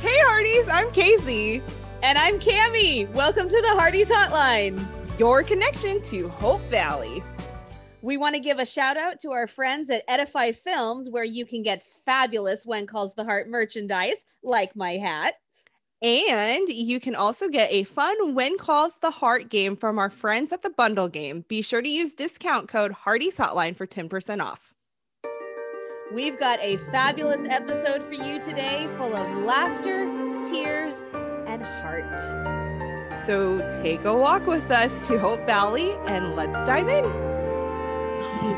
Hey, Hearties, I'm Casey. And I'm Cami. Welcome to the Hearties Hotline, your connection to Hope Valley. We want to give a shout out to our friends at Edify Films, where you can get fabulous When Calls the Heart merchandise, like my hat. And you can also get a fun When Calls the Heart game from our friends at the Bundle Game. Be sure to use discount code Hearties Hotline for 10% off. We've got a fabulous episode for you today full of laughter, tears, and heart. So take a walk with us to Hope Valley and let's dive in.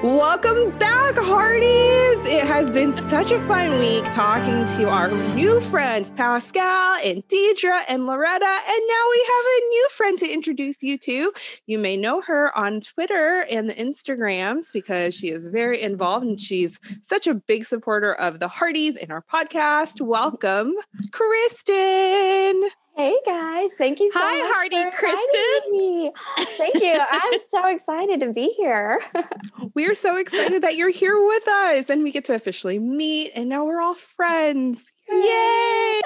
Welcome back, Hearties. It has been such a fun week talking to our new friends, Pascale and Deidre and Loretta. And now we have a new friend to introduce you to. You may know her on Twitter and the Instagrams because she is very involved and she's such a big supporter of the Hearties and our podcast. Welcome, Kristen. Hey guys, thank you so Hi, much. Hearty Kristen. Thank you. I'm so excited to be here. we're so excited that you're here with us and we get to officially meet and now we're all friends. Yay!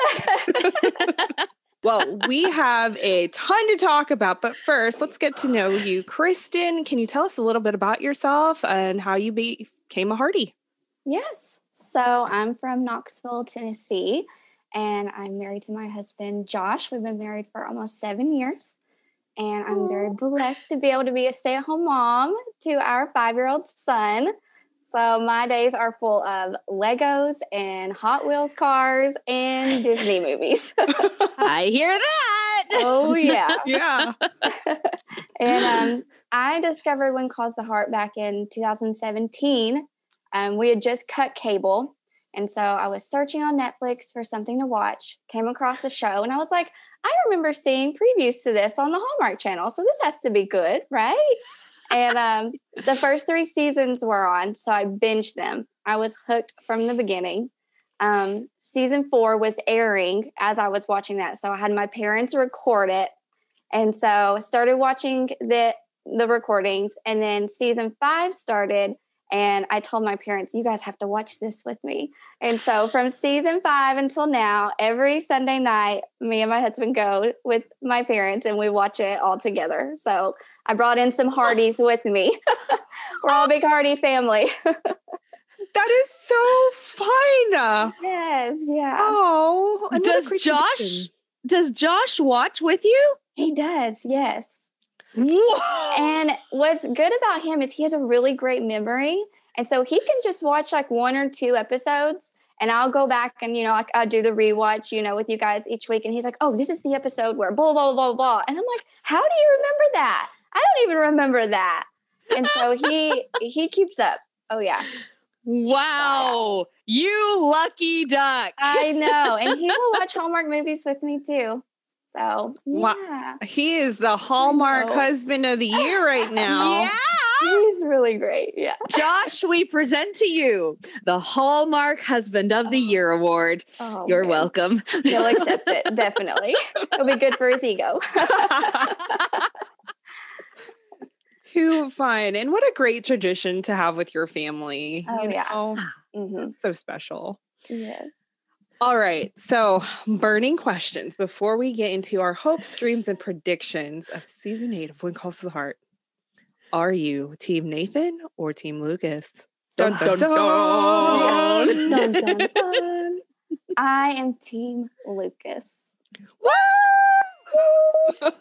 well, we have a ton to talk about, but first, let's get to know you. Kristen, can you tell us a little bit about yourself and how you became a Hearty? Yes. So, I'm from Knoxville, Tennessee and I'm married to my husband, Josh. We've been married for almost seven years. And I'm very blessed to be able to be a stay at home mom to our five year old son. So my days are full of Legos and Hot Wheels cars and Disney movies. I hear that. Oh, yeah. yeah. and um, I discovered When Calls the Heart back in 2017. Um, we had just cut cable and so I was searching on Netflix for something to watch, came across the show, and I was like, I remember seeing previews to this on the Hallmark channel. So this has to be good, right? and um, the first three seasons were on. So I binged them. I was hooked from the beginning. Um, season four was airing as I was watching that. So I had my parents record it. And so started watching the the recordings. And then season five started and I told my parents, you guys have to watch this with me. And so from season five until now, every Sunday night, me and my husband go with my parents and we watch it all together. So I brought in some Hearties with me. We're all a big Hearty family. that is so fun. Yes, yeah. Oh, does Josh does Josh watch with you? He does, yes. Whoa. And what's good about him is he has a really great memory. And so he can just watch like one or two episodes and I'll go back and, you know, like I'll do the rewatch, you know, with you guys each week. And he's like, oh, this is the episode where blah, blah, blah, blah. And I'm like, how do you remember that? I don't even remember that. And so he, he keeps up. Oh yeah. Wow. You lucky duck. I know. And he will watch Hallmark movies with me too. So yeah. Wow. He is the Hallmark husband of the year right now. yeah. He's really great. Yeah. Josh, we present to you the Hallmark Husband of the Year Award. Oh, You're man. welcome. He'll accept it, definitely. It'll be good for his ego. Too fun. And what a great tradition to have with your family. Oh, you yeah. Mm-hmm. So special. Yes. All right. So, burning questions before we get into our hopes, dreams, and predictions of season eight of When Calls to the Heart. Are you Team Nathan or Team Lucas? Dun, dun, dun, dun. dun, dun I am Team Lucas. Woo!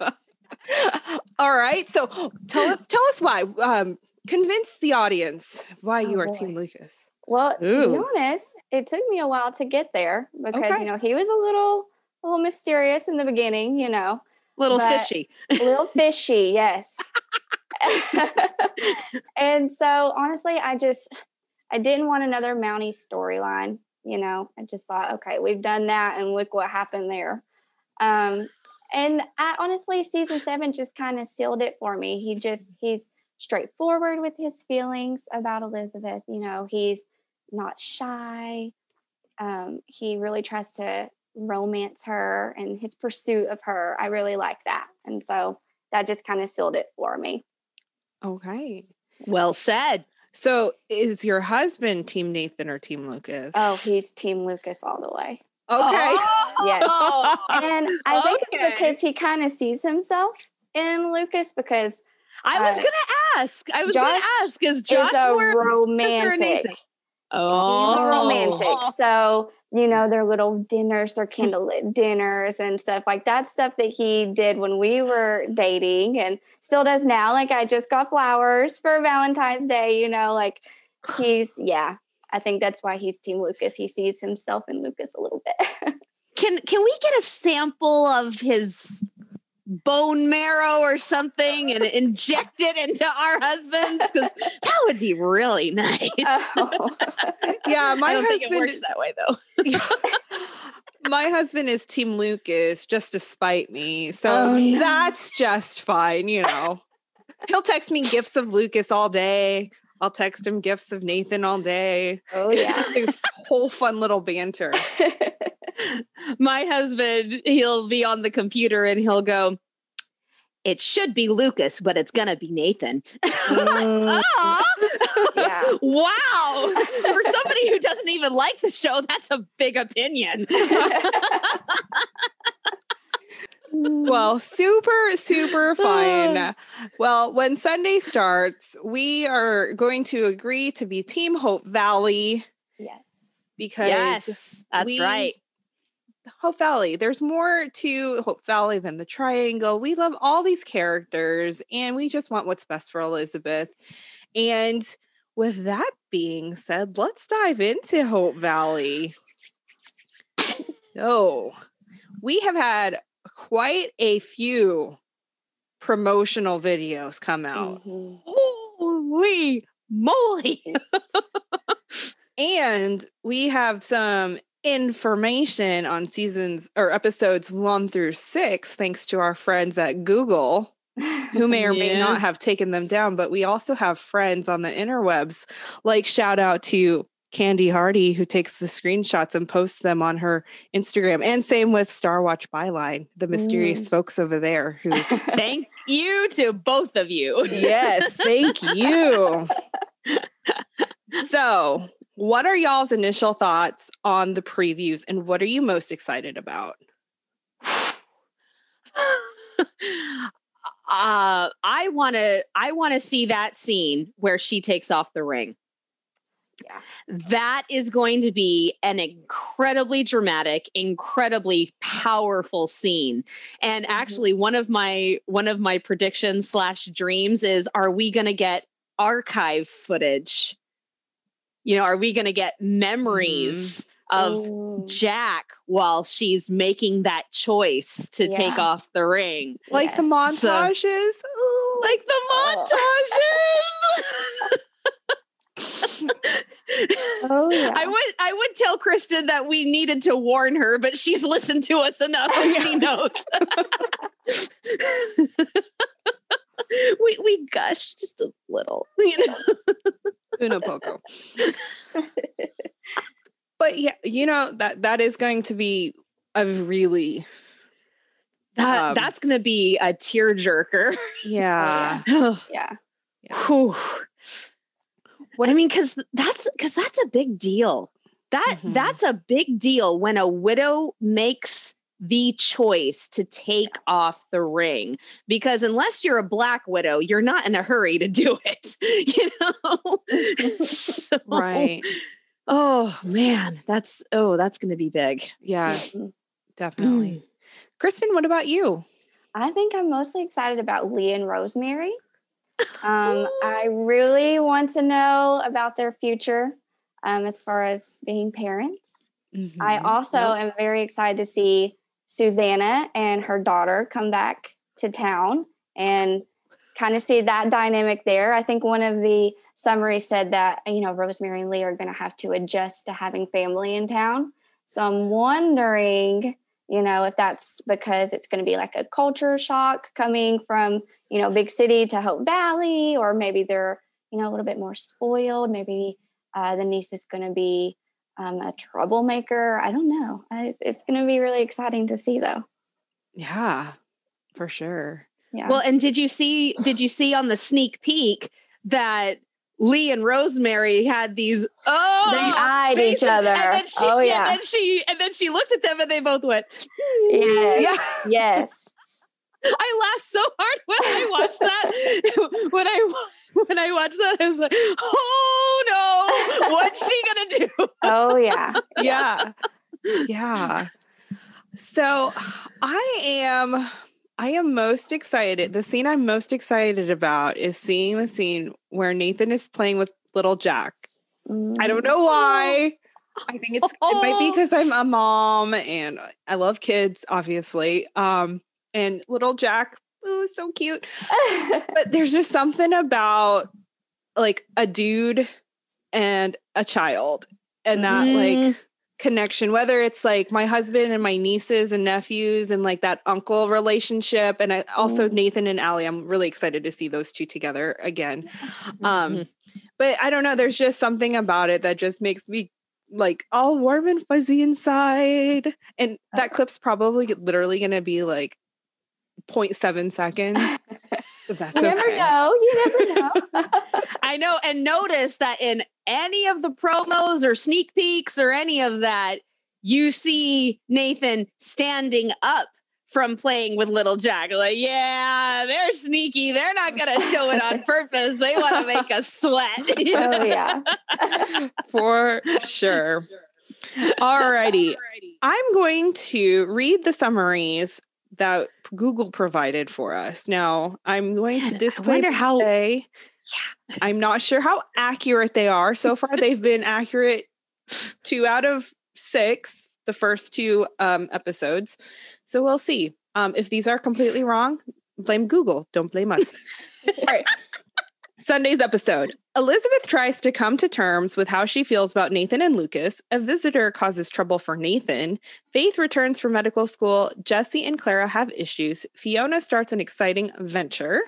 All right. So, tell us, tell us why. Um, convince the audience why oh, you are boy. Team Lucas. Well, Ooh. to be honest, it took me a while to get there because okay. you know he was a little, a little mysterious in the beginning. You know, little fishy, little fishy, yes. and so honestly, I just I didn't want another Mountie storyline. You know, I just thought, okay, we've done that, and look what happened there. Um, and I honestly, season seven just kind of sealed it for me. He just he's straightforward with his feelings about Elizabeth. You know, he's not shy. Um, he really tries to romance her and his pursuit of her. I really like that. And so that just kind of sealed it for me. Okay. Well said. So is your husband team Nathan or team Lucas? Oh, he's team Lucas all the way. Okay. Yes. Oh. And I think Okay. it's because he kind of sees himself in Lucas because I was Uh, gonna ask. I was Josh gonna ask. Is Josh he's a romantic. Nathan? He's Oh, a romantic. So, you know, their little dinners, their candlelit dinners and stuff like that stuff that he did when we were dating and still does now. Like I just got flowers for Valentine's Day, you know, like he's yeah. I think that's why he's Team Lucas. He sees himself in Lucas a little bit. Can can we get a sample of his bone marrow or something and inject it into our husbands? Because that would be really nice. oh. Yeah, my I don't think it husband works that way though. my husband is Team Lucas just to spite me. So Oh, no. that's just fine, you know. He'll text me gifts of Lucas all day. I'll text him gifts of Nathan all day. Oh It's yeah. just a whole fun little banter. My husband, he'll be on the computer and he'll go. It should be Lucas, but it's gonna be Nathan. Mm, yeah. Wow. For somebody who doesn't even like the show, that's a big opinion. Well, super, super fun. Well, when Sunday starts, we are going to agree to be Team Hope Valley yes. because yes, that's we- right. Hope Valley. There's more to Hope Valley than the triangle. We love all these characters and we just want what's best for Elizabeth. And with that being said, let's dive into Hope Valley. So, we have had quite a few promotional videos come out. Mhm. Holy moly. And we have some information on seasons or episodes one through six, thanks to our friends at Google, who may or may Yeah. not have taken them down. But we also have friends on the interwebs, like shout out to Candy Hearty, who takes the screenshots and posts them on her Instagram. And same with Star Watch Byline, the mysterious folks over there who, Thank you to both of you. yes, thank you. So, what are y'all's initial thoughts on the previews and what are you most excited about? uh I want to I want to see that scene where she takes off the ring. Yeah. That is going to be an incredibly dramatic, incredibly powerful scene. And Mhm. actually one of my one of my predictions slash dreams is are we going to get archive footage? You know, are we going to get memories of Ooh. Jack while she's making that choice to take off the ring. Like the Yes. So- montages? Ooh. Like the montages. Oh, yeah. I would I would tell Kristen that we needed to warn her, but she's listened to us enough and she knows. we we gush just a little, you know. Uno poco. but yeah, you know that that is going to be a really That Um, that's gonna be a tearjerker. yeah. yeah. Whew. What I mean, because that's because that's a big deal. That Mhm. that's a big deal when a widow makes the choice to take off the ring. Because unless you're a black widow, you're not in a hurry to do it. You know? So- Right. Oh man, that's oh, that's gonna be big. Yeah, Mhm. definitely. Kristen, what about you? I think I'm mostly excited about Lee and Rosemary. Um, I really want to know about their future um, as far as being parents. I Mhm. also Yep. am very excited to see Susanna and her daughter come back to town and kind of see that dynamic there. I think one of the summaries said that, you know, Rosemary and Lee are going to have to adjust to having family in town. So I'm wondering, you know, if that's because it's going to be like a culture shock coming from, you know, big city to Hope Valley, or maybe they're, you know, a little bit more spoiled. Maybe uh, the niece is going to be um, a troublemaker. I don't know. I, it's going to be really exciting to see, though. Yeah, for sure. Yeah. Well, and did you see did you see on the sneak peek that Lee and Rosemary had these oh They eyed each other. And then she, Oh, and then she and then she looked at them and they both went. Yes. Yeah. Yes. I laughed so hard when I watched that. when I when I watched that, I was like, "Oh no, what's she gonna do?" Oh yeah. yeah. Yeah. So I am I am most excited. The scene I'm most excited about is seeing the scene where Nathan is playing with little Jack. I don't know why. I think it's it might be because I'm a mom and I love kids, obviously. Um, and little Jack, ooh, so cute. But there's just something about like a dude and a child and that Mm. like connection, whether it's like my husband and my nieces and nephews and like that uncle relationship. And I also Mm. Nathan and Allie, I'm really excited to see those two together again. Um, Mhm. but I don't know, there's just something about it that just makes me like all warm and fuzzy inside. And that clip's probably literally gonna be like 0.7 seconds. If that's you never know. You never know. I know, and notice that in any of the promos or sneak peeks or any of that, you see Nathan standing up from playing with little Jack. Like, yeah, they're sneaky. They're not going to show it on purpose. They want to make us sweat. oh yeah. For sure. Alrighty. I'm going to read the summaries that Google provided for us. Now, I'm going Man, to I disclaim wonder how- say I'm not sure how accurate they are. So far, they've been accurate two out of six, the first two um, episodes. So we'll see. Um, if these are completely wrong, blame Google. Don't blame us. All right. Sunday's episode. Elizabeth tries to come to terms with how she feels about Nathan and Lucas. A visitor causes trouble for Nathan. Faith returns from medical school. Jesse and Clara have issues. Fiona starts an exciting venture.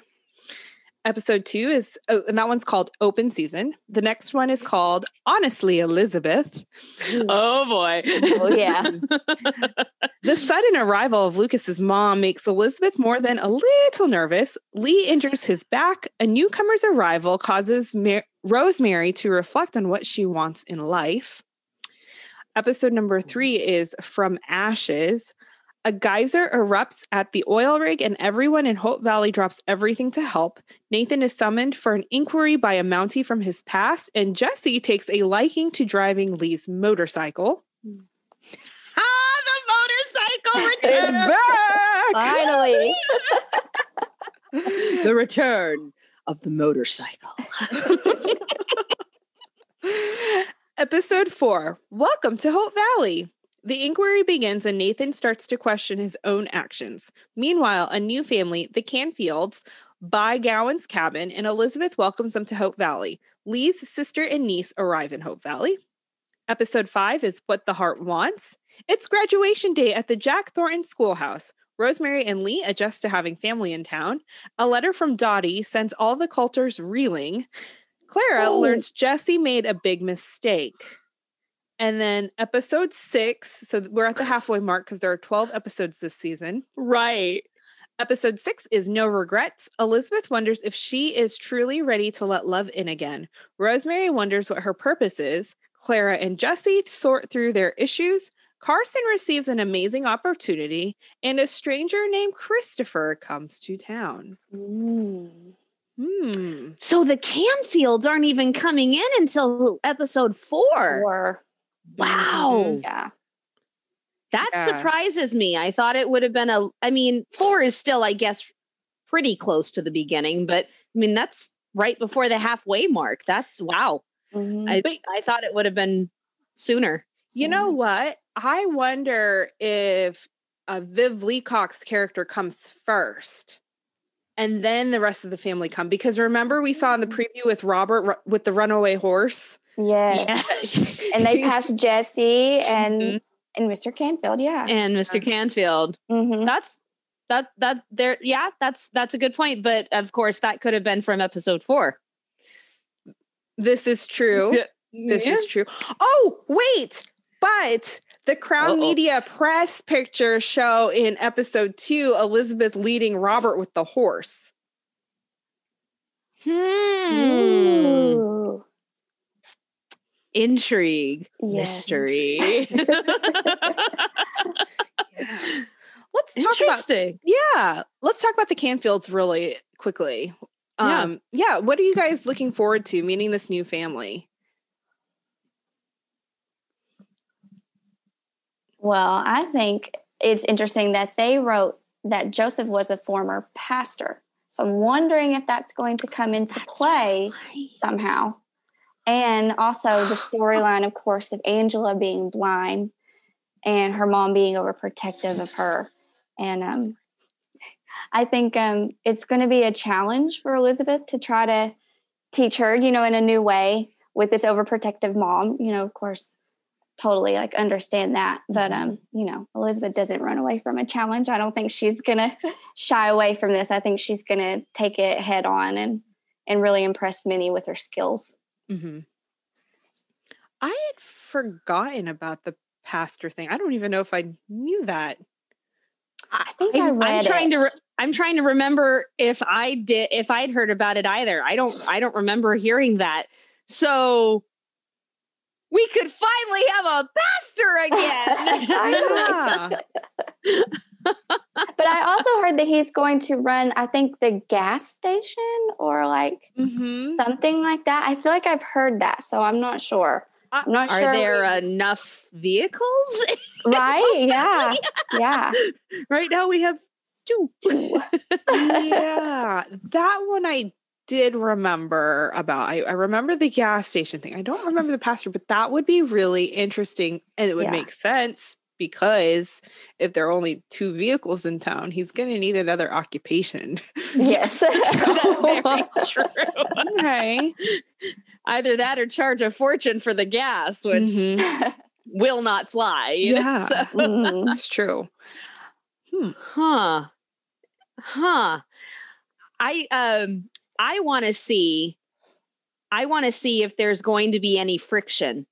Episode two is, oh, and that one's called Open Season. The next one is called Honestly, Elizabeth. oh, boy. Oh yeah. The sudden arrival of Lucas's mom makes Elizabeth more than a little nervous. Lee injures his back. A newcomer's arrival causes Mar- Rosemary to reflect on what she wants in life. Episode number three is From Ashes. A geyser erupts at the oil rig, and everyone in Hope Valley drops everything to help. Nathan is summoned for an inquiry by a Mountie from his past, and Jesse takes a liking to driving Lee's motorcycle. ah, the motorcycle It's return. back! Finally. the return of the motorcycle. Episode four Welcome to Hope Valley. The inquiry begins and Nathan starts to question his own actions. Meanwhile, a new family, the Canfields, buy Gowen's cabin and Elizabeth welcomes them to Hope Valley. Lee's sister and niece arrive in Hope Valley. Episode five is What the Heart Wants. It's graduation day at the Jack Thornton Schoolhouse. Rosemary and Lee adjust to having family in town. A letter from Dottie sends all the Coulters reeling. Clara Oh. learns Jesse made a big mistake. And then episode six, so we're at the halfway mark because there are 12 episodes this season. Right. Episode six is No Regrets. Elizabeth wonders if she is truly ready to let love in again. Rosemary wonders what her purpose is. Clara and Jesse sort through their issues. Carson receives an amazing opportunity, and a stranger named Christopher comes to town. Mm. Hmm. So the Canfields aren't even coming in until episode four. Or Wow. yeah. That Yeah. surprises me. I thought it would have been a, I mean, four is still, I guess, pretty close to the beginning, but I mean, that's right before the halfway mark. That's wow. Mhm. I, I thought it would have been sooner. You know what? I wonder if uh, Viv Leacock's character comes first, and then the rest of the family come. Because remember, we saw in the preview with Robert with the runaway horse. yes. Yes. And they passed Jesse and Mhm. and Mr. Canfield. Yeah. and Mr. Canfield. Mhm. That's that that there. Yeah, that's that's a good point. But of course, that could have been from episode four. This is true. This is true. Oh, wait, but the Crown Uh-oh. Media press picture show in episode two Elizabeth leading Robert with the horse. Hmm. Ooh. intrigue, Yes. mystery. Let's talk about yeah. Let's talk about the Canfields really quickly. Yeah. Um, yeah. What are you guys looking forward to meeting this new family? Well, I think it's interesting that they wrote that Joseph was a former pastor. So I'm wondering if that's going to come into play somehow. And also the storyline, of course, of Angela being blind and her mom being overprotective of her. And um, I think um, it's going to be a challenge for Elizabeth to try to teach her, you know, in a new way with this overprotective mom. You know, of course, totally like understand that. But um, you know, Elizabeth doesn't run away from a challenge. I don't think she's gonna shy away from this. I think she's gonna take it head on and and really impress Minnie with her skills. Mm-hmm. I had forgotten about the pastor thing. I don't even know if I knew that. I think I, I'm, read I'm trying it. to. Re- I'm trying to remember if I did, if I'd heard about it either. I don't. I don't remember hearing that. So we could finally have a pastor again. But I also heard that he's going to run, I think, the gas station or like mm-hmm. something like that. I feel like I've heard that, so I'm not sure. I'm not Are sure. there we- enough vehicles? right? Yeah, yeah. right now we have two. yeah, that one I did remember about. I, I remember the gas station thing. I don't remember the pastor, but that would be really interesting and it would Yeah. make sense because if there are only two vehicles in town, he's going to need another occupation. yes. That's very true. okay. Either that or charge a fortune for the gas, which Mhm. will not fly. Yeah. So- Mhm. That's true. huh. Huh. I um I want to see I want to see if there's going to be any friction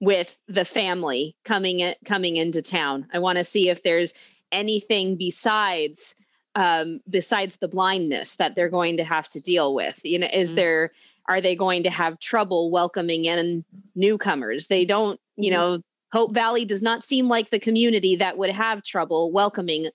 with the family coming in, coming into town. I want to see if there's anything besides um besides the blindness that they're going to have to deal with. You know, is Mhm. there are they going to have trouble welcoming in newcomers? They don't, you Mhm. know, Hope Valley does not seem like the community that would have trouble welcoming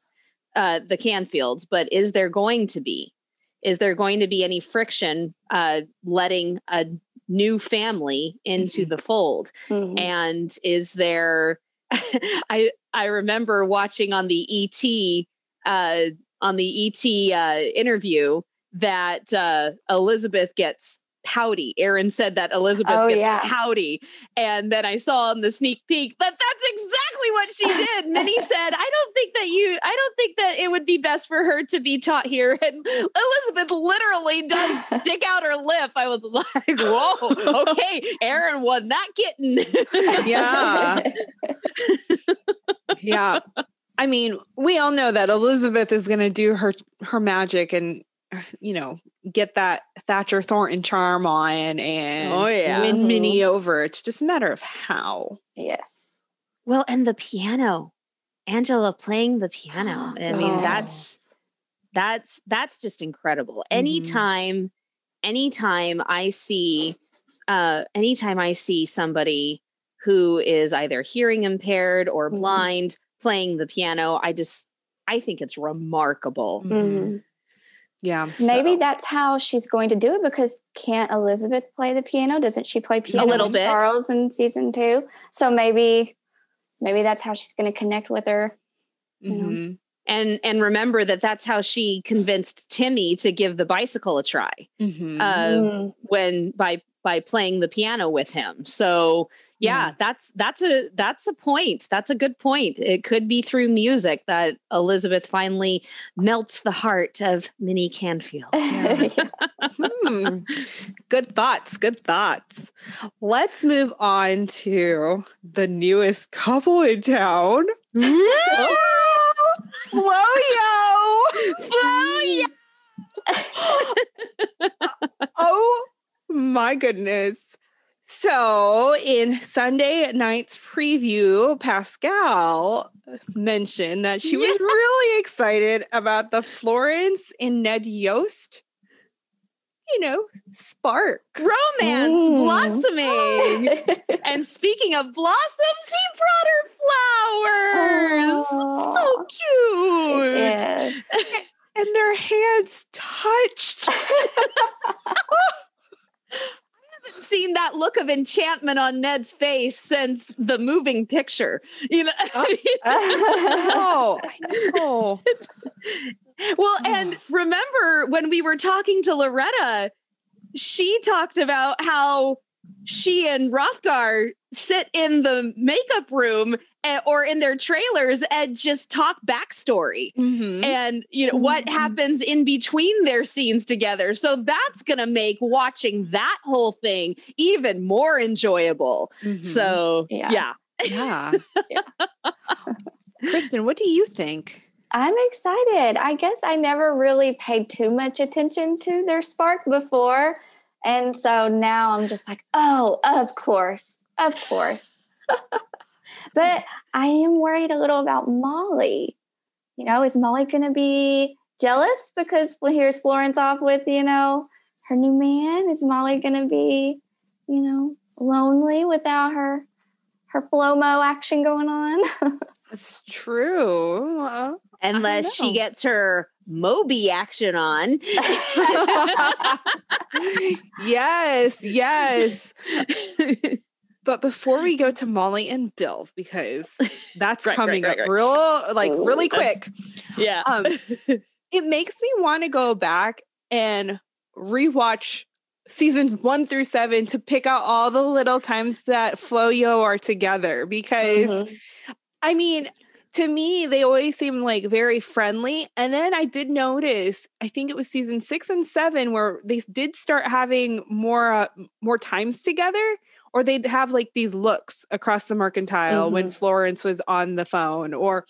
uh, the Canfields, but is there going to be? Is there going to be any friction uh, letting a new family into Mhm. the fold? Mhm. And is there? I I remember watching on the ET uh, on the ET uh, interview that uh, Elizabeth gets pouty. Erin said that Elizabeth Oh, gets yeah. pouty, and then I saw in the sneak peek that that's exactly what she did. Minnie said, "I don't think that you. I don't think that it would be best for her to be taught here." And Elizabeth literally does stick out her lip. I was like, "Whoa, okay, Erin won that kitten." Yeah. yeah. I mean, we all know that Elizabeth is going to do her her magic and you know get that Thatcher Thornton charm on and Oh, yeah. win Minnie over. It's just a matter of how. yes. Well, and the piano, Angela playing the piano. I mean, that's that's that's just incredible. Anytime, anytime I see, uh, anytime I see somebody who is either hearing impaired or Mhm. blind playing the piano, I just I think it's remarkable. Yeah. Maybe So- that's how she's going to do it because can't Elizabeth play the piano? Doesn't she play piano a little bit. Charles in season two? So maybe maybe that's how she's going to connect with her. you know. Mhm. And and remember that that's how she convinced Timmy to give the bicycle a try. Mhm. Uh, Mm. when by by playing the piano with him. So yeah, Yeah. that's that's a that's a point. That's a good point. It could be through music that Elizabeth finally melts the heart of Minnie Canfield. Yeah. Hmm. Good thoughts. Good thoughts. Let's move on to the newest couple in town. Oh, Flo-Yo! oh my goodness. So, in Sunday night's preview, Pascale mentioned that she was really excited about the Florence and Ned Yost you know, spark. Romance Mm. blossoming. and speaking of blossoms, he brought her flowers. Aw. So cute. yes. And their hands touched. I haven't seen that look of enchantment on Ned's face since the moving picture. You know. Oh, oh know. well, and remember when we were talking to Loretta, she talked about how she and Rothgar sit in the makeup room or in their trailers and just talk backstory Mhm. and you know what Mhm. happens in between their scenes together so that's going to make watching that whole thing even more enjoyable Mhm. so Yeah. yeah yeah. Yeah. Kristen, what do you think? I'm excited. I guess I never really paid too much attention to their spark before. And so now I'm just like, oh, of course, of course. but I am worried a little about Molly. You know, is Molly going to be jealous because well, here's Florence off with, you know, her new man? Is Molly going to be, you know, lonely without her her flow-mo action going on? That's true. Unless she gets her moby action on yes, yes. But before we go to Molly and Bill, because that's Right, right, coming right, up right. real, like Ooh, really that's- quick. yeah Um, it makes me want to go back and rewatch seasons one through seven to pick out all the little times that Flo Yo are together because Mhm. I mean, to me, they always seem like very friendly. And then I did notice, I think it was season six and seven, where they did start having more uh, more times together, or they'd have like these looks across the mercantile when mm-hmm. Florence was on the phone, or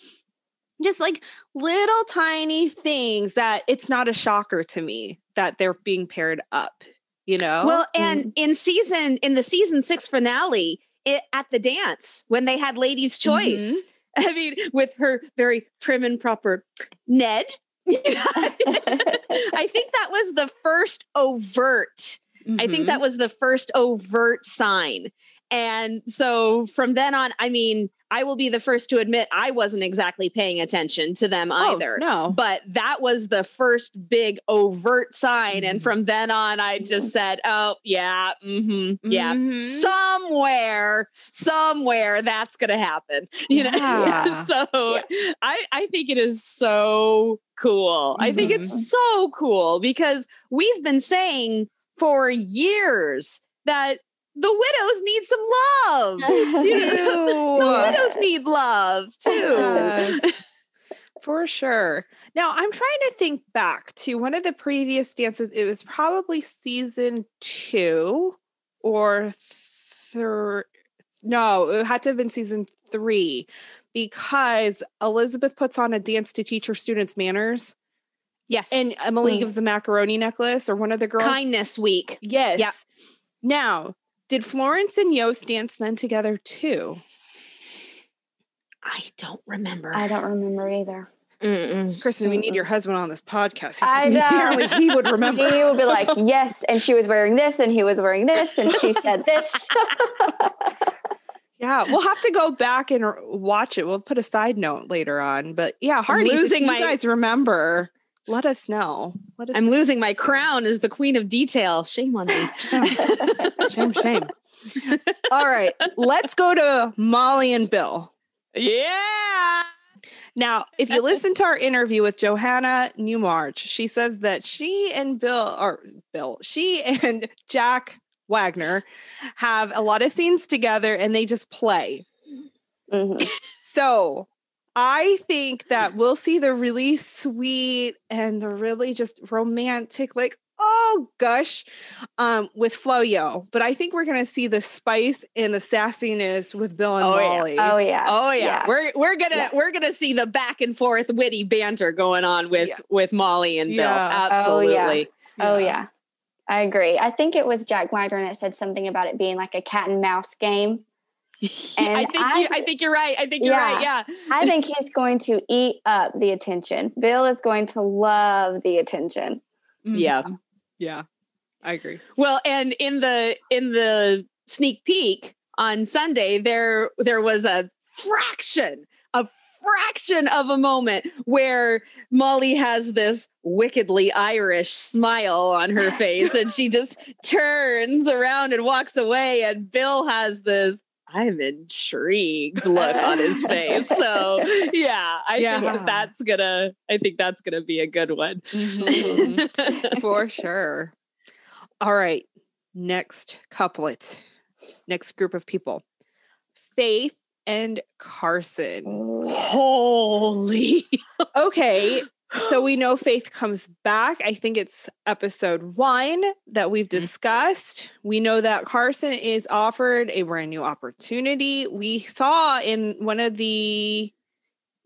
just like little tiny things that it's not a shocker to me that they're being paired up. You know? well and mm-hmm. in season in the season six finale it, at the dance when they had ladies mm-hmm. choice i mean with her very prim and proper ned i think that was the first overt I think Mhm. that was the first overt sign. And so from then on, I mean, I will be the first to admit I wasn't exactly paying attention to them Oh, either. no. But that was the first big overt sign. And Mhm. from then on, I just said, oh, yeah, hmm yeah. Mhm. Somewhere, somewhere that's going to happen. You know? Yeah. so I, I think it is so cool. I think it's so cool because we've been saying for years that the widows need some love. the widows need love too. Yes, for sure. Now I'm trying to think back to one of the previous dances. It was probably season two or three. No, it had to have been season three because Elizabeth puts on a dance to teach her students manners, Yes. and Emily Mm. gives the macaroni necklace, or one of the girls. kindness week. Yes. Now, did Florence and Yost dance then together too? I don't remember. I don't remember either. Mm-mm. Kristen, we need your husband on this podcast. I know. Apparently, he would remember. He would be like, yes, and she was wearing this, and he was wearing this, and she said this. Yeah, we'll have to go back and watch it. We'll put a side note later on. But yeah, Hearty, losing losing my- you guys remember, let us know. Let us I'm losing my crown as the queen of detail. Shame on me. shame, shame. All right, let's go to Molly and Bill. yeah. Now, if you listen to our interview with Johannah Newmarch, she says that she and Bill, or Bill, she and Jack Wagner have a lot of scenes together and they just play. Mhm. So I think that we'll see the really sweet and the really just romantic, like, oh gosh, um, with Floyo. But I think we're gonna see the spice and the sassiness with Bill and Oh, yeah. Molly. Oh yeah. Oh yeah. Yeah. We're we're gonna Yeah. we're gonna see the back and forth witty banter going on with Yeah. with Molly and Bill. Yeah. Oh, yeah. Absolutely. Oh yeah. I agree. I think it was Jack Wagner that said something about it being like a cat and mouse game. I think I- you, I think you're right. I think you're right. Yeah. I think he's going to eat up the attention. Bill is going to love the attention. Yeah. Mhm. Yeah. I agree. Well, and in the in the sneak peek on Sunday, there there was a fraction, a fraction of a moment where Molly has this wickedly Irish smile on her face and she just turns around and walks away and Bill has this I'm intrigued look on his face. So yeah, I Yeah. think that's gonna I think that's gonna be a good one. Mhm. For sure. All right. Next couplet. Next group of people. Faith and Carson. Holy Okay. So we know Faith comes back. I think it's episode one that we've discussed. We know that Carson is offered a brand new opportunity. We saw in one of the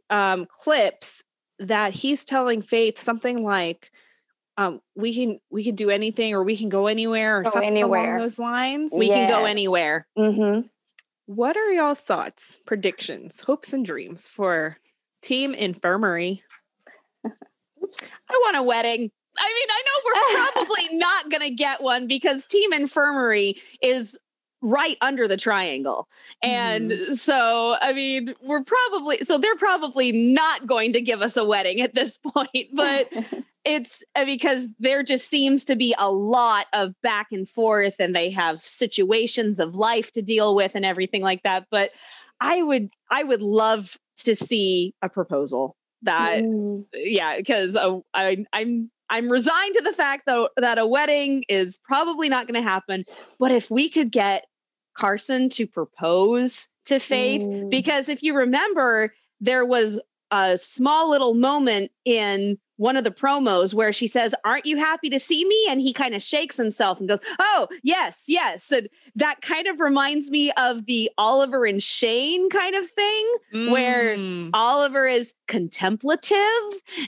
um, clips that he's telling Faith something like, um, "We can we can do anything, or we can go anywhere, or Go something anywhere. along those lines." we can go anywhere. Mm-hmm. What are y'all thoughts, predictions, hopes, and dreams for Team Infirmary? I want a wedding. I mean, I know we're probably not going to get one because Team Infirmary is right under the triangle. And so, I mean, we're probably, so they're probably not going to give us a wedding at this point, but it's uh, because there just seems to be a lot of back and forth and they have situations of life to deal with and everything like that. But I would, I would love to see a proposal that Mm. yeah, because uh, I, I'm I'm resigned to the fact though that a wedding is probably not going to happen. But if we could get Carson to propose to Faith, Mm. because if you remember, there was a small little moment in one of the promos where she says, Aren't you happy to see me? And he kind of shakes himself and goes, Oh, yes, yes. And that kind of reminds me of the Oliver and Shane kind of thing. Where Mm. Oliver is contemplative.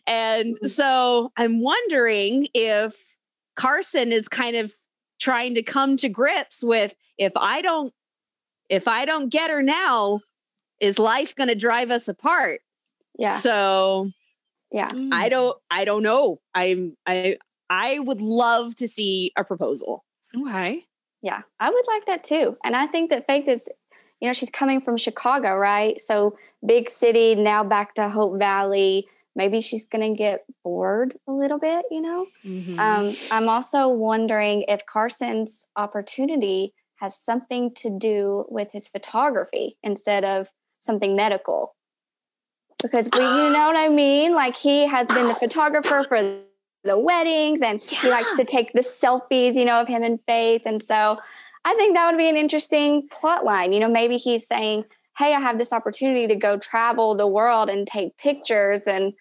And Mhm. so I'm wondering if Carson is kind of trying to come to grips with if I don't if I don't get her now, is life going to drive us apart? Yeah. So Yeah. I don't I don't know. I'm I I would love to see a proposal. Okay. Yeah, I would like that too. And I think that Faith is, you know, she's coming from Chicago, right? So big city, now back to Hope Valley. Maybe she's going to get bored a little bit, you know? Mhm. Um, I'm also wondering if Carson's opportunity has something to do with his photography instead of something medical. Because we, you know what I mean? Like he has been the oh. photographer for the weddings and he likes to take the selfies, you know, of him and Faith. And so I think that would be an interesting plot line. You know, maybe he's saying, Hey, I have this opportunity to go travel the world and take pictures and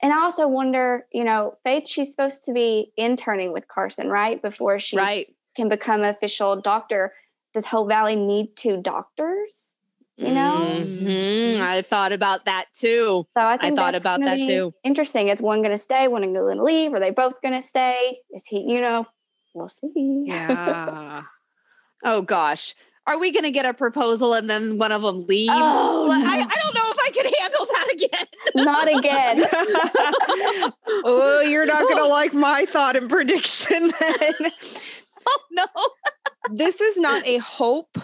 and I also wonder, you know, Faith, she's supposed to be interning with Carson, right? Before she right. can become official doctor. Does Hope Valley need two doctors? You know? Mhm. I thought about that too. So I think thought about that too. Interesting. Is one going to stay? One going to leave? Are they both going to stay? Is he? You know, we'll see. yeah. Oh gosh. Are we going to get a proposal and then one of them leaves? Oh, Well, I. I don't know if I can handle that again. Not again. oh, you're not going to like my thought and prediction then. Oh no. this is not a hope.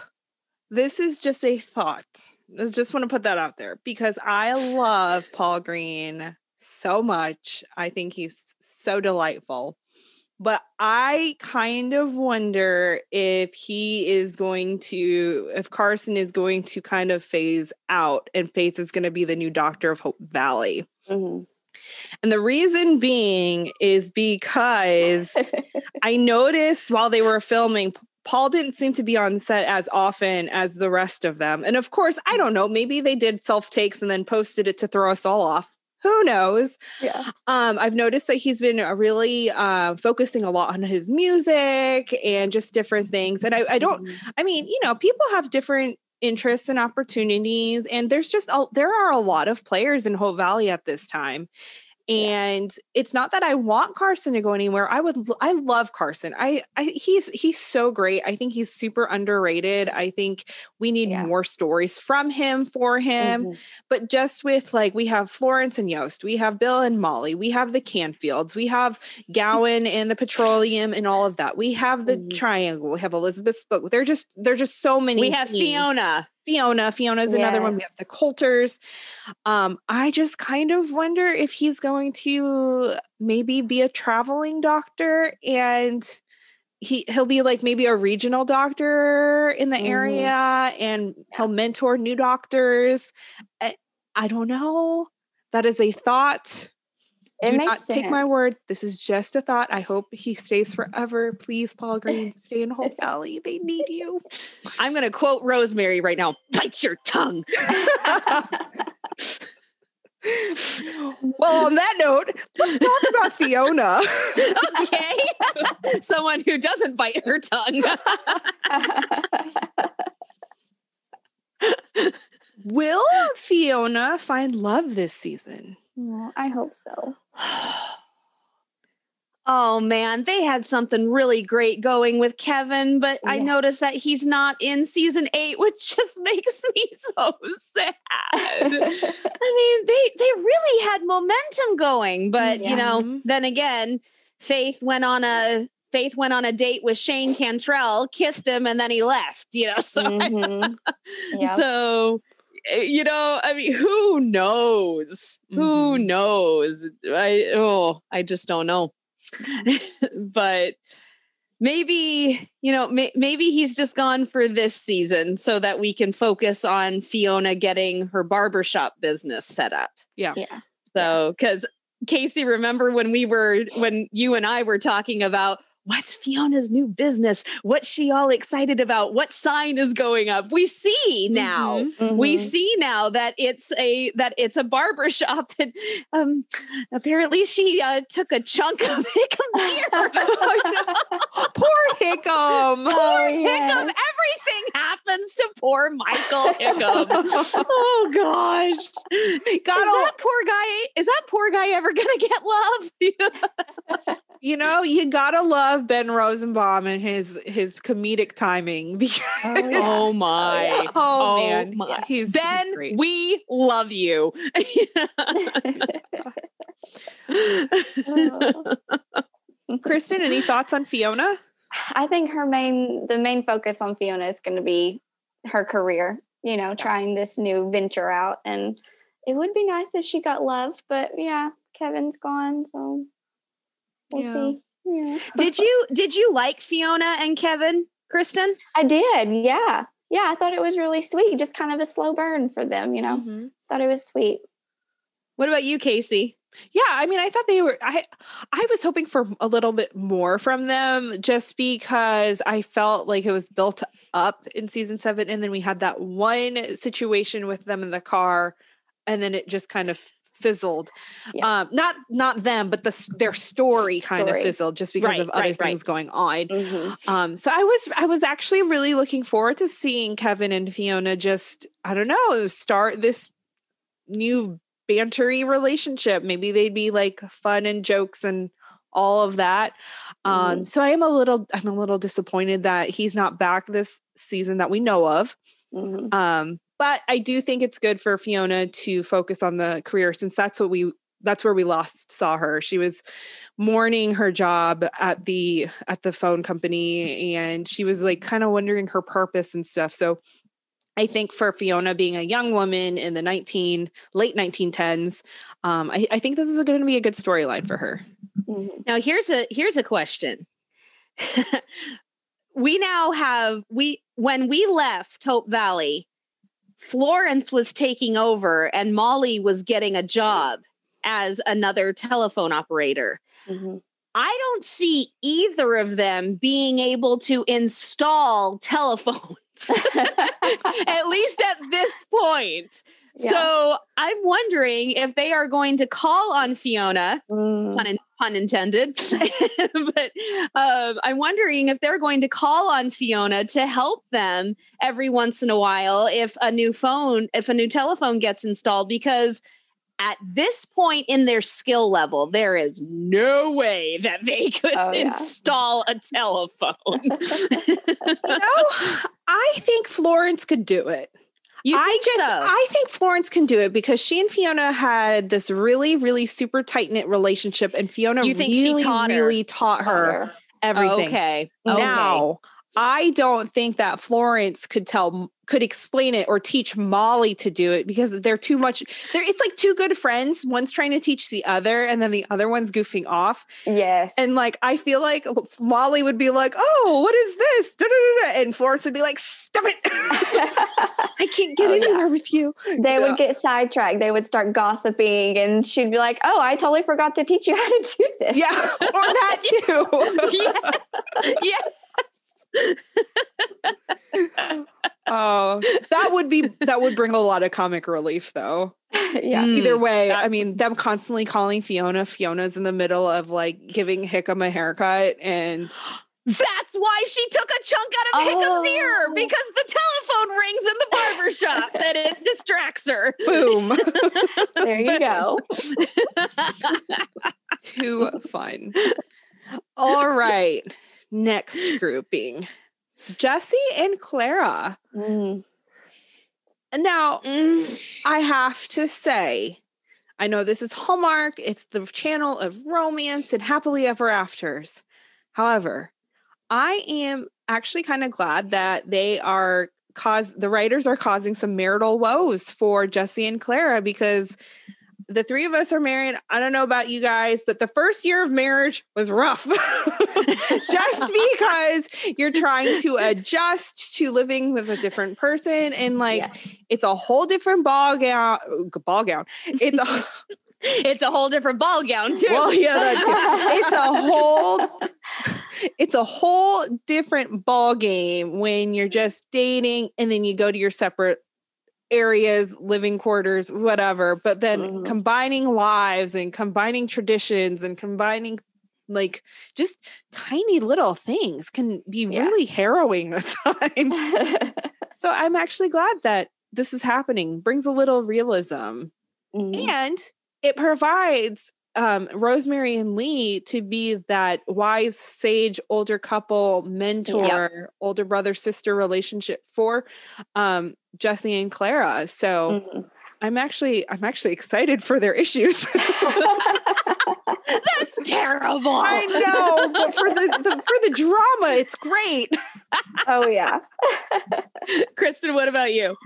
This is just a thought. I just want to put that out there because I love Paul Greene so much. I think he's so delightful. But I kind of wonder if he is going to, if Carson is going to kind of phase out and Faith is going to be the new doctor of Hope Valley. Mhm. And the reason being is because I noticed while they were filming, Paul didn't seem to be on set as often as the rest of them. And of course, I don't know, maybe they did self takes and then posted it to throw us all off. Who knows? yeah. Um, I've noticed that he's been uh, really uh, focusing a lot on his music and just different things. And I, I don't, Mhm. I mean, you know, people have different interests and opportunities, and there's just a, there are a lot of players in Hope Valley at this time. And it's not that I want Carson to go anywhere. I would I love Carson. I, I he's he's so great. I think he's super underrated. I think we need Yeah. more stories from him for him. Mhm. But just with like we have Florence and Yost, we have Bill and Molly, we have the Canfields, we have Gowen and the petroleum and all of that. We have the Mhm. triangle, we have Elizabeth Spoke. They're just they're just so many. we have themes. Fiona. Fiona. Fiona's another one. We have the Coulters. Um, I just kind of wonder if he's going to maybe be a traveling doctor and he he'll be like maybe a regional doctor in the Mhm. area and he'll mentor new doctors. I, I don't know. That is a thought. It Do not take my word. This is just a thought. I hope he stays forever. Please, Paul Greene, stay in Hope Valley. They need you. I'm going to quote Rosemary right now bite your tongue. well, on that note, let's talk about Fiona. okay. Someone who doesn't bite her tongue. Will Fiona find love this season? Well, I hope so. Oh man, they had something really great going with Kevin, but I noticed that he's not in season eight, which just makes me so sad. I mean, they they really had momentum going, but Yeah. you know, Mhm. then again, Faith went on a Faith went on a date with Shane Cantrell, kissed him, and then he left. You know, so Mhm. Yep. so you know, I mean, who knows? Who Mhm. knows? I oh, I just don't know. but maybe you know may, maybe he's just gone for this season so that we can focus on fiona getting her barbershop business set up yeah yeah. so because casey remember when we were when you and i were talking about what's fiona's new business what's she all excited about what sign is going up we see now Mhm. we Mhm. see now that it's a that it's a barber shop and um apparently she uh, took a chunk of Hickam here. Poor Hickam. Oh, poor Hickam. yes. Everything happens to poor Michael Hickam. oh gosh. Is Gotta, that poor guy is that poor guy ever gonna get love? you know, you gotta love Ben Rosenbaum and his his comedic timing because Oh, oh my. oh, Oh man, my. he's, he's Ben, great. we love you. Kristen, any thoughts on Fiona? I think her main the main focus on Fiona is going to be her career. You know, trying this new venture out, and it would be nice if she got love. But yeah, Kevin's gone, so we'll Yeah. see. Yeah, did you did you like Fiona and Kevin, Kristen? I did. Yeah, yeah. I thought it was really sweet. Just kind of a slow burn for them. You know, Mhm. thought it was sweet. What about you, Casey? Yeah, I mean, I thought they were. I I was hoping for a little bit more from them, just because I felt like it was built up in season seven, and then we had that one situation with them in the car, and then it just kind of fizzled. Yeah. Um, not not them, but the their story kind Story. of fizzled just because Right, of other right, right. things going on. Mhm. Um, so I was I was actually really looking forward to seeing Kevin and Fiona just I don't know start this new bantery relationship. Maybe they'd be like fun and jokes and all of that. Um, so I am a little I'm a little disappointed that he's not back this season that we know of. Mhm. Um, but I do think it's good for Fiona to focus on the career since that's what we that's where we last saw her. She was mourning her job at the at the phone company and she was like kind of wondering her purpose and stuff. So I think for Fiona being a young woman in the 19 late 1910s, um, I, I think this is going to be a good storyline for her. Mhm. Now here's a here's a question. we now have we when we left Hope Valley, Florence was taking over and Molly was getting a job as another telephone operator. Mhm. I don't see either of them being able to install telephones, at least at this point. Yeah. So I'm wondering if they are going to call on Fiona Mm. pun, in- pun intended. but um, I'm wondering if they're going to call on Fiona to help them every once in a while if a new phone, if a new telephone gets installed, because at this point in their skill level, there is no way that they could Oh, yeah. install a telephone. No, I think Florence could do it. You I think just so? I think Florence can do it because she and Fiona had this really, really super tight knit relationship, and Fiona You think she really, taught her? really taught her everything. Okay. okay. Now, I don't think that Florence could tell could explain it or teach Molly to do it because they're too much. They're it's like two good friends. One's trying to teach the other, and then the other one's goofing off. Yes. And like I feel like Molly would be like, "Oh, what is this?" Da-da-da-da. And Florence would be like, "Stop it! I can't get Oh, yeah. anywhere with you." they Yeah. would get sidetracked. They would start gossiping, and she'd be like, "Oh, I totally forgot to teach you how to do this." Yeah, or that too. yes. yes. oh, that would be that would bring a lot of comic relief, though. yeah. Mm, Either way, that- I mean, them constantly calling Fiona. Fiona's in the middle of like giving Hickam a haircut, and That's why she took a chunk out of Hickam's ear Oh. because the telephone rings in the barber shop that it distracts her. boom, There you go. too fun. All right, next grouping: Jesse and Clara. Mm. Now, Mm. I have to say, I know this is Hallmark, it's the channel of romance and happily ever afters. However, I am actually kind of glad that they are cause the writers are causing some marital woes for Jesse and Clara because the three of us are married. I don't know about you guys, but the first year of marriage was rough. Just because you're trying to adjust to living with a different person and like Yeah. it's a whole different ball gown ball gown. It's a It's a whole different ball gown too. well, yeah, that too. It's a whole it's a whole different ball game when you're just dating and then you go to your separate areas, living quarters, whatever. But then Mhm. combining lives and combining traditions and combining like just tiny little things can be Yeah. really harrowing at times. so I'm actually glad that this is happening. Brings a little realism Mm. and it provides um, Rosemary and Lee to be that wise, sage, older couple, mentor, older brother sister relationship for um, Jesse and Clara. So Mhm. I'm actually I'm actually excited for their issues. That's terrible. I know, but for the, the for the drama, it's great. oh yeah. Kristen, what about you?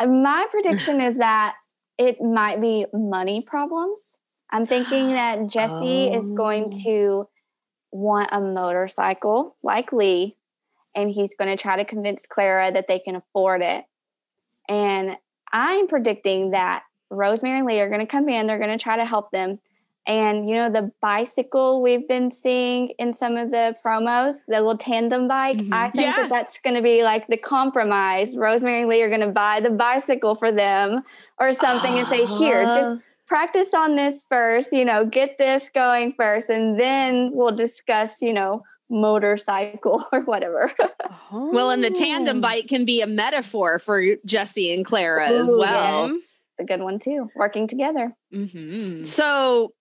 My prediction is that it might be money problems. I'm thinking that Jesse is going Oh. to want a motorcycle like Lee, and he's going to try to convince Clara that they can afford it. And I'm predicting that Rosemary and Lee are going to come in, they're going to try to help them. And you know, the bicycle we've been seeing in some of the promos, the little tandem bike, Mhm. I think Yeah. that that's going to be like the compromise. Rosemary and Lee are going to buy the bicycle for them or something and say, Here, just practice on this first, you know, get this going first, and then we'll discuss, you know, motorcycle or whatever. Well, and the tandem Oh. bike can be a metaphor for Jesse and Clara as well. Mhm. A good one too, working together. Mhm. So,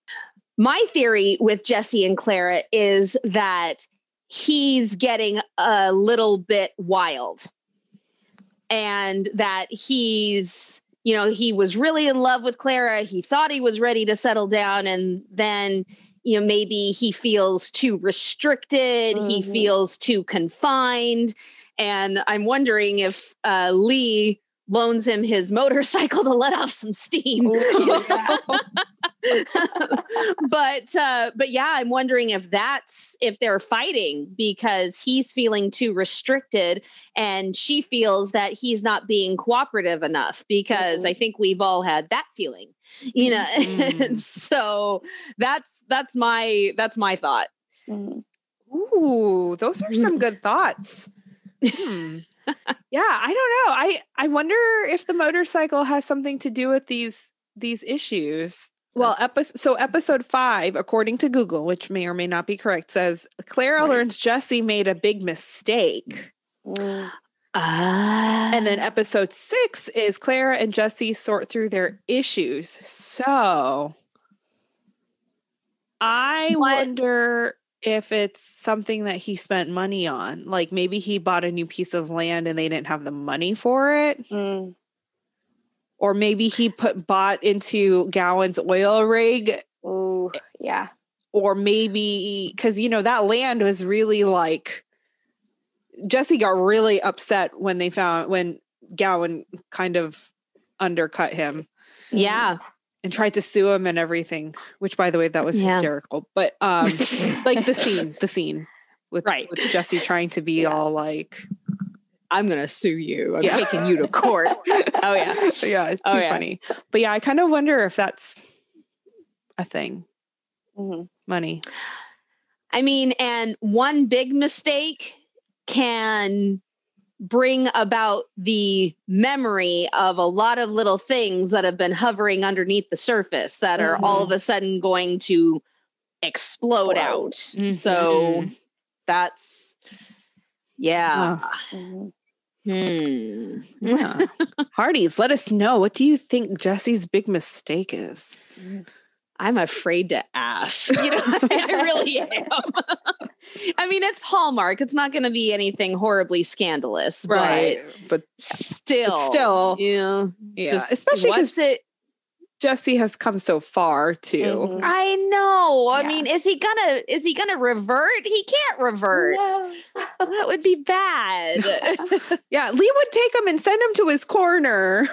my theory with Jesse and Clara is that he's getting a little bit wild and that he's, you know, he was really in love with Clara. He thought he was ready to settle down. And then, you know, maybe he feels too restricted, he Mhm. feels too confined. And I'm wondering if uh, Lee loans him his motorcycle to let off some steam. Ooh, yeah. but uh but yeah i'm wondering if that's if they're fighting because he's feeling too restricted and she feels that he's not being cooperative enough because Mhm. i think we've all had that feeling you know Mhm. so that's that's my that's my thought Mm. Ooh, those are some good thoughts. Hmm. Yeah, I don't know. I I wonder if the motorcycle has something to do with these these issues. Well, episode so episode five, according to Google, which may or may not be correct, says Clara Right. learns Jesse made a big mistake. Mm. Ah. And then episode six is Clara and Jesse sort through their issues. So I What- wonder if it's something that he spent money on. Like maybe he bought a new piece of land and they didn't have the money for it. Mm. Or maybe he put bought into Gowen's oil rig. Ooh, yeah. Or maybe because you know that land was really like Jesse got really upset when they found when Gowen kind of undercut him yeah. And tried to sue him and everything. Which, by the way, that was Yeah. hysterical. But um, like the scene, the scene with Right. with Jesse trying to be Yeah. all like, I'm gonna sue you. I'm Yeah. taking you to court. oh yeah. yeah, it's too Oh, yeah. funny. But yeah, I kind of wonder if that's a thing. Mhm. Money. I mean, and one big mistake can bring about the memory of a lot of little things that have been hovering underneath the surface that are all of a sudden going to explode out. So Mhm. that's yeah. Mhm. Hmm. Yeah. Hearties, let us know. What do you think Jesse's big mistake is? I'm afraid to ask. You know, I really am. I mean, it's Hallmark. It's not going to be anything horribly scandalous, But but still, still, yeah, yeah. just Especially because it? Jesse has come so far too. Mhm. I know. I Yeah. mean, is he gonna? Is he gonna revert? He can't revert. No. That would be bad. Yeah, Lee would take him and send him to his corner.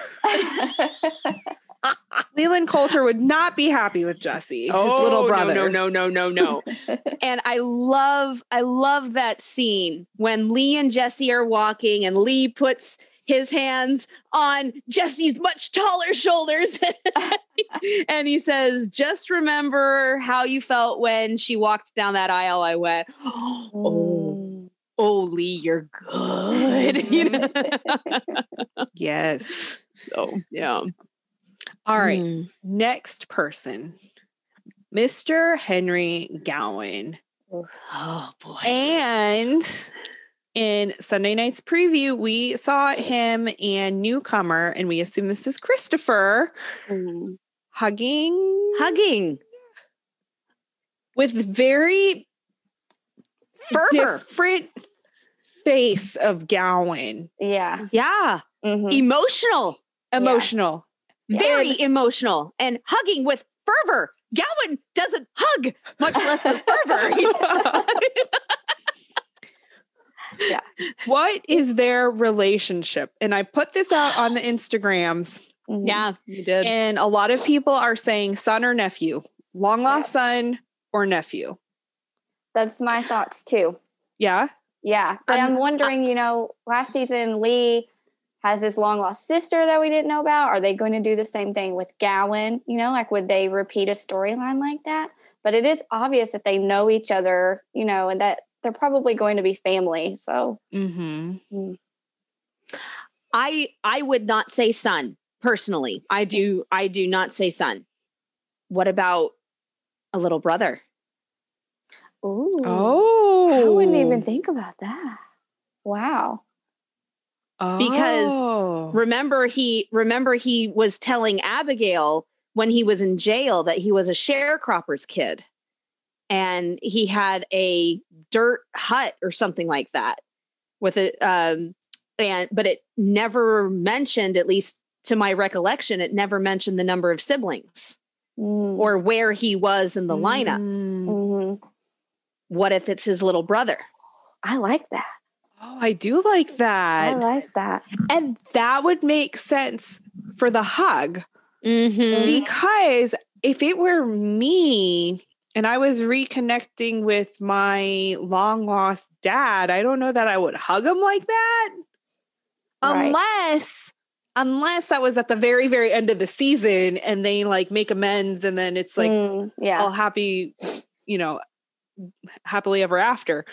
Leland Coulter would not be happy with Jesse, his little brother. Oh, No, no, no, no, no, no. and I love, I love that scene when Lee and Jesse are walking, and Lee puts his hands on Jesse's much taller shoulders, and he says, "Just remember how you felt when she walked down that aisle." I went, "Oh, Mm. oh, Lee, you're good." you know? Yes. so yeah. All right. Mm. Next person, Mr. Henry Gowen. Oh boy. And in Sunday night's preview, we saw him and newcomer, and we assume this is Christopher Mm. hugging Hugging with very fervor. different face of Gowen. Yeah. Yeah. Mhm. Emotional. Emotional. Very And- emotional and hugging with fervor. Gowen doesn't hug, much less with fervor. Yeah. What is their relationship? And I put this out on the Instagrams, yeah, you did. and a lot of people are saying son or nephew, long lost son or nephew. That's my thoughts too. Yeah. Yeah. But I'm- I'm wondering, you know, last season Lee has this long lost sister that we didn't know about. Are they going to do the same thing with Gowen? You know, like would they repeat a storyline like that? But it is obvious that they know each other, you know, and that they're probably going to be family. So Mm-hmm. I I would not say son personally. I do I do not say son. What about a little brother? ooh. Oh. I wouldn't even think about that. Wow. Because Oh. Remember he remember he was telling Abigail when he was in jail that he was a sharecropper's kid. And he had a dirt hut or something like that with it um and but it never mentioned at least to my recollection it never mentioned the number of siblings Mm. or where he was in the lineup. Mm. Mhm. What if it's his little brother? I like that. Oh, I do like that. I like that. and that would make sense for the hug Mm-hmm. because if it were me and I was reconnecting with my long lost dad, I don't know that I would hug him like that. Right. Unless unless that was at the very very end of the season and they like make amends and then it's like Mm, yeah. all happy, you know, happily ever after.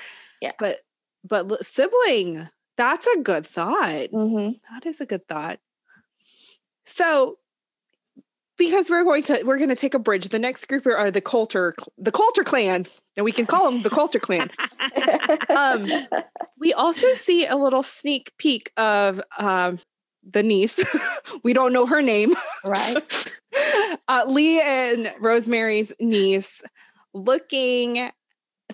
Yeah. But but li- sibling, that's a good thought. hmm That is a good thought. So, because we're going to we're going to take a bridge. The next group are the Coulter the Coulter clan, and we can call them the Coulter clan. um, we also see a little sneak peek of um, the niece. we don't know her name, right? uh, Lee and Rosemary's niece looking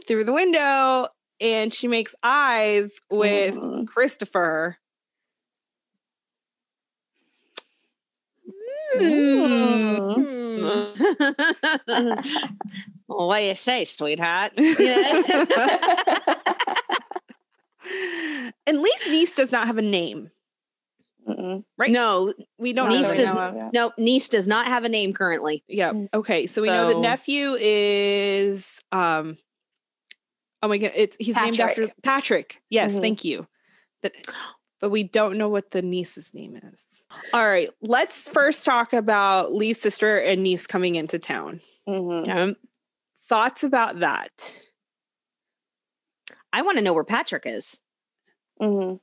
through the window, and she makes eyes with mm. Christopher. Mm. well, what do you say, sweetheart? and Lee's niece does not have a name. Mm-mm. Right? No, we don't. Niece does, no, niece does not have a name currently. Yeah. Okay. So we so, know the nephew is um oh my god, it's he's Patrick. named after Patrick. Yes, mm-hmm. thank you. That but we don't know what the niece's name is. All right, let's first talk about Lee's sister and niece coming into town. Mm-hmm. Um, thoughts about that? I want to know where Patrick is. Mm-hmm.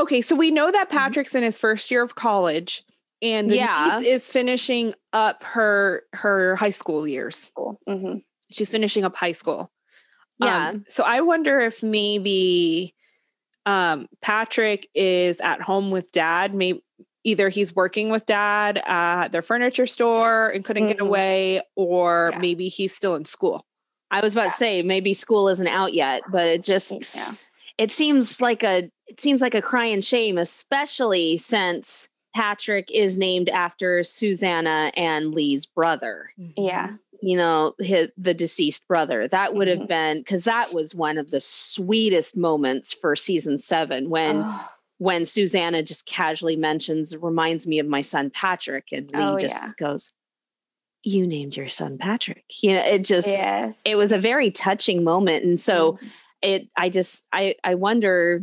Okay, so we know that mm-hmm. Patrick's in his first year of college, and the yeah. niece is finishing up her her high school years. Mm-hmm. She's finishing up high school. Yeah. Um, so I wonder if maybe um, Patrick is at home with dad. Maybe either he's working with dad at their furniture store and couldn't mm-hmm. get away, or yeah. maybe he's still in school. I was about yeah. to say maybe school isn't out yet, but it just yeah. it seems like a it seems like a crying shame, especially since Patrick is named after Susanna and Lee's brother. Yeah you know his, the deceased brother that would have mm-hmm. been because that was one of the sweetest moments for season seven when oh. when susanna just casually mentions reminds me of my son patrick and lee oh, just yeah. goes you named your son patrick you know it just yes. it was a very touching moment and so mm. it i just i i wonder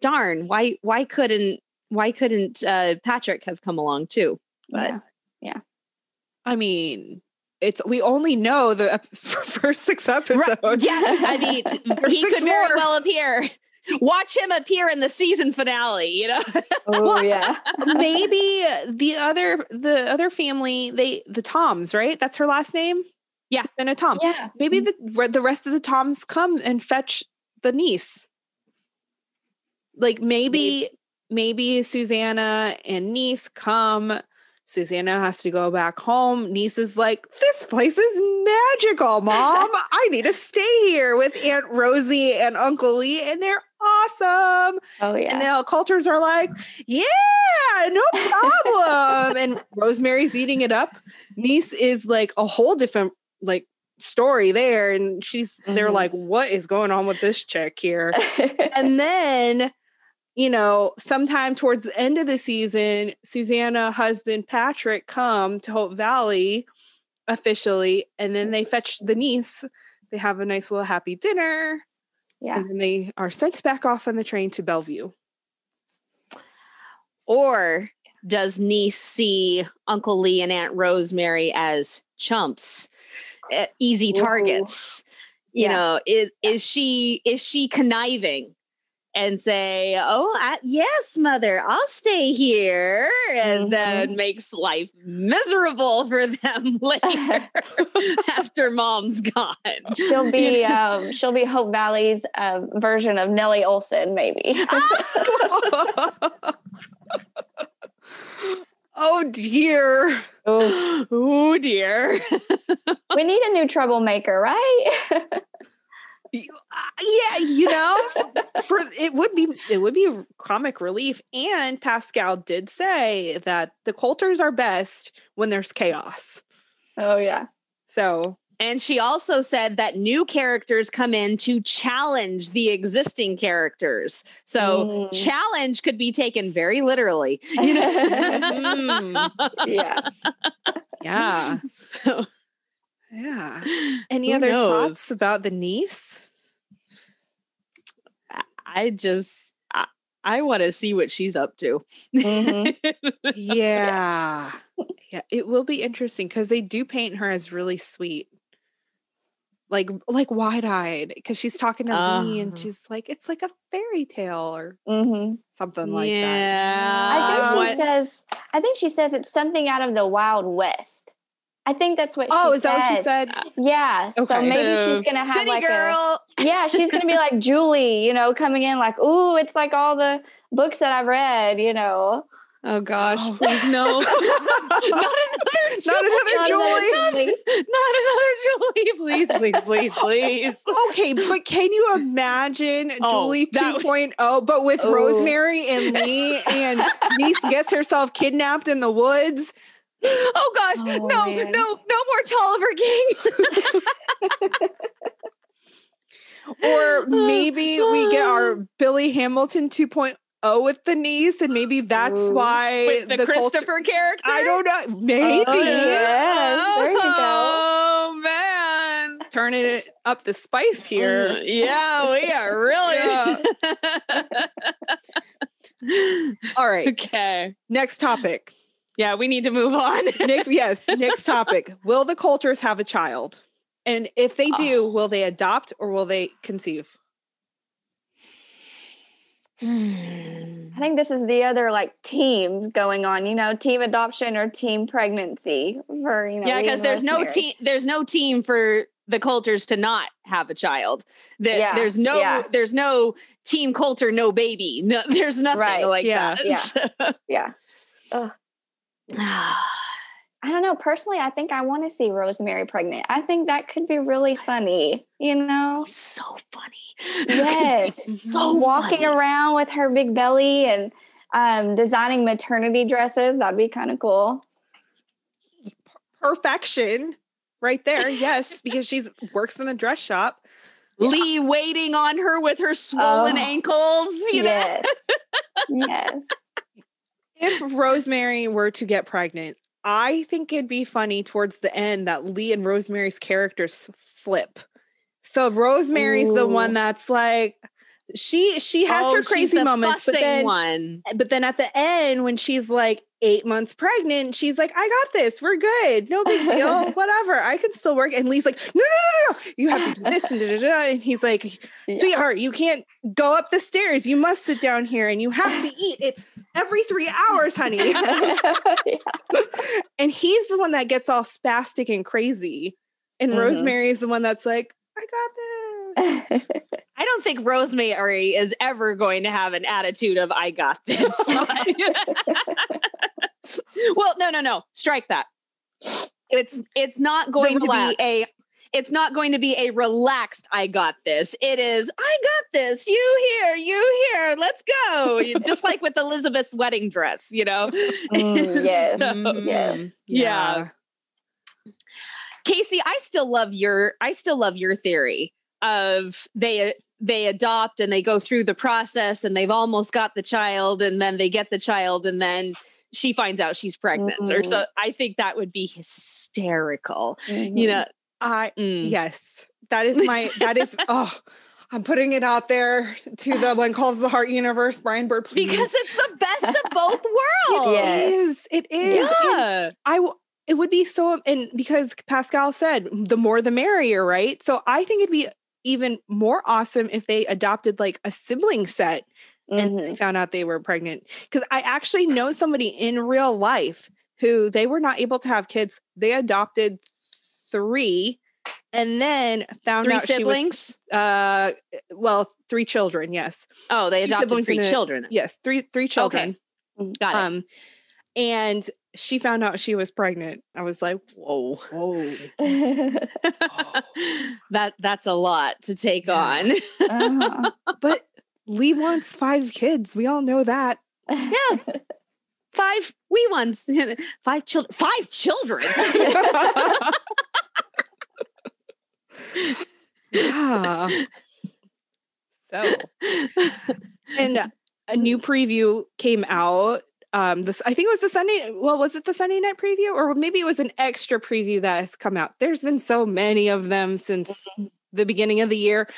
darn why why couldn't why couldn't uh patrick have come along too but yeah, yeah. i mean it's we only know the first six episodes. Right. Yeah, I mean, he could very more. well appear. Watch him appear in the season finale. You know. Oh well, yeah. maybe the other the other family they the Toms right? That's her last name. Yeah, and a Tom. Yeah. Maybe mm-hmm. the the rest of the Toms come and fetch the niece. Like maybe maybe, maybe Susanna and niece come Susanna has to go back home. Niece is like, This place is magical, mom. I need to stay here with Aunt Rosie and Uncle Lee, and they're awesome. Oh, yeah. And the Coulters are like, Yeah, no problem. and Rosemary's eating it up. Niece is like a whole different, like, story there. And she's, mm-hmm. they're like, What is going on with this chick here? and then you know, sometime towards the end of the season, Susanna, husband Patrick come to Hope Valley officially, and then mm-hmm. they fetch the niece. They have a nice little happy dinner. Yeah. And then they are sent back off on the train to Bellevue. Or does niece see Uncle Lee and Aunt Rosemary as chumps, eh, easy targets? Ooh. You yeah. know, is, is she is she conniving? And say, "Oh, I, yes, mother, I'll stay here," and mm-hmm. then makes life miserable for them later after mom's gone. She'll be um, she'll be Hope Valley's uh, version of Nellie Oleson, maybe. oh dear. Oh dear. we need a new troublemaker, right? Yeah, you know, for it would be it would be comic relief. And Pascale did say that the Coulters are best when there's chaos. Oh yeah. So and she also said that new characters come in to challenge the existing characters. So mm. challenge could be taken very literally. You know? mm. Yeah. Yeah. So yeah. Any Who other knows? thoughts about the niece? I just I, I want to see what she's up to. Mm-hmm. yeah. yeah. It will be interesting because they do paint her as really sweet. like like wide eyed because she's talking to Lee and Uh. she's like, it's like a fairy tale or hmm something like that. Yeah. I think she what- says. I think she says it's something out of the Wild West. I think that's what. Oh, she is that what she said? Yeah. Okay. So maybe So, she's gonna have City like a. girl. Yeah, she's gonna be like Julie, you know, coming in like, ooh, it's like all the books that I've read, you know. Oh gosh, Oh. please no. not another Not another Not Julie. another Julie. Not another Julie. Please, please, please, please. Okay, but can you imagine Oh, Julie that 2.0, but with Ooh. Rosemary and Lee, and Niece gets herself kidnapped in the woods? Oh gosh, Oh, no, man. no, no more Tolliver King. Or maybe we get our Billy Hamilton 2.0 with the niece, and maybe that's Ooh. why With the, culture- Christopher character. I don't know. Maybe Oh, yes. There you go. Oh man. turning it up the spice here. Mm, yeah, we are really. All right, okay. next topic. Yeah, we need to move on. Next, yes, next topic. Will the Coulters have a child? And if they do, ah. will they adopt or will they conceive? I think this is the other like team going on, you know, team adoption or team pregnancy for you know. yeah, because there's no team. There's no team for the Coulters to not have a child. There- Yeah, There's no. yeah. There's no team Coulter, no baby. No, there's nothing Right, like yeah, that. yeah. I don't know. Personally, I think I want to see Rosemary pregnant. I think that could be really funny, you know? so funny. Yes. so Walking funny. around with her big belly and um, designing maternity dresses. That'd be kind of cool. Perfection, right there. Yes, because she's works in the dress shop. Lee waiting on her with her swollen Oh. ankles. You know? Yes. yes. If Rosemary were to get pregnant, I think it'd be funny towards the end that Lee and Rosemary's characters flip. So Rosemary's the one that's like she she has Oh, her crazy moments, but then one. but then at the end when she's like eight months pregnant she's like i got this. We're good. No big deal. Whatever. I can still work. And lee's like no no no no no. you have to do this and da, da, da. and he's like Yeah. sweetheart you can't go up the stairs. You must sit down here and you have to eat. It's every three hours honey. And he's the one that gets all spastic and crazy. And Mhm. rosemary is the one that's like i got this I don't think Rosemary is ever going to have an attitude of "I got this." well, no, no, no. Strike that. It's it's not going to be a it's not going to be a relaxed I got this. It is I got this. You here, you here. Let's go. Just like with Elizabeth's wedding dress, you know. Mm, yes. So- Yes. Yeah. Casey, I still love your I still love your theory of they they adopt and they go through the process and they've almost got the child and then they get the child and then she finds out she's pregnant or so I think that would be hysterical. Mhm. You know, i mm. Yes, that is my. That is. Oh, I'm putting it out there to the When Calls the Heart universe. Brian Bird, please. because it's the best of both worlds. it Yes. is. It is. And Yeah. I. w- It would be so, and because Pascale said the more the merrier, right? So I think it'd be even more awesome if they adopted like a sibling set and they Mhm. found out they were pregnant. Because I actually know somebody in real life who they were not able to have kids. They adopted three and then found Three out she was siblings. uh well three children yes oh, they adopted three a- children. yes three three children Okay. Got it. um and she found out she was pregnant i was like whoa whoa that that's a lot to take Yeah. on. Uh-huh. but lee wants five kids we all know that Yeah. Five we ones. Five children. Five children. yeah so and a new preview came out um this i think it was the sunday well was it the sunday night preview or maybe it was an extra preview that has come out there's been so many of them since the beginning of the year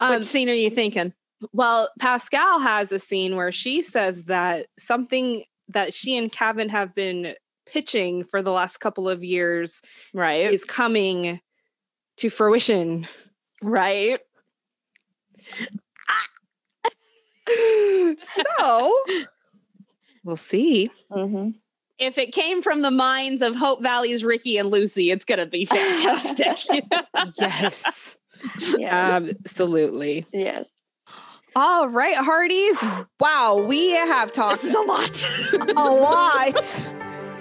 um Which scene are you thinking? well Pascale has a scene where she says that something that she and Kevin have been pitching for the last couple of years Right. is coming to fruition Right. so we'll see. Mm-hmm. If it came from the minds of Hope Valley's Ricky and Lucy, it's going to be fantastic. Yes, Yes. absolutely. yes. All right, Hearties. Wow, we have talked a lot. a lot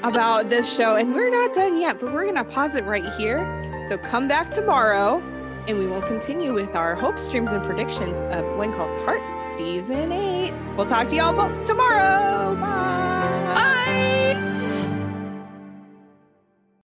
about this show, and we're not done yet, but we're going to pause it right here. So come back tomorrow, and we will continue with our hopes, dreams, and predictions of When Calls Heart Season 8. We'll talk to y'all tomorrow. Bye. Bye.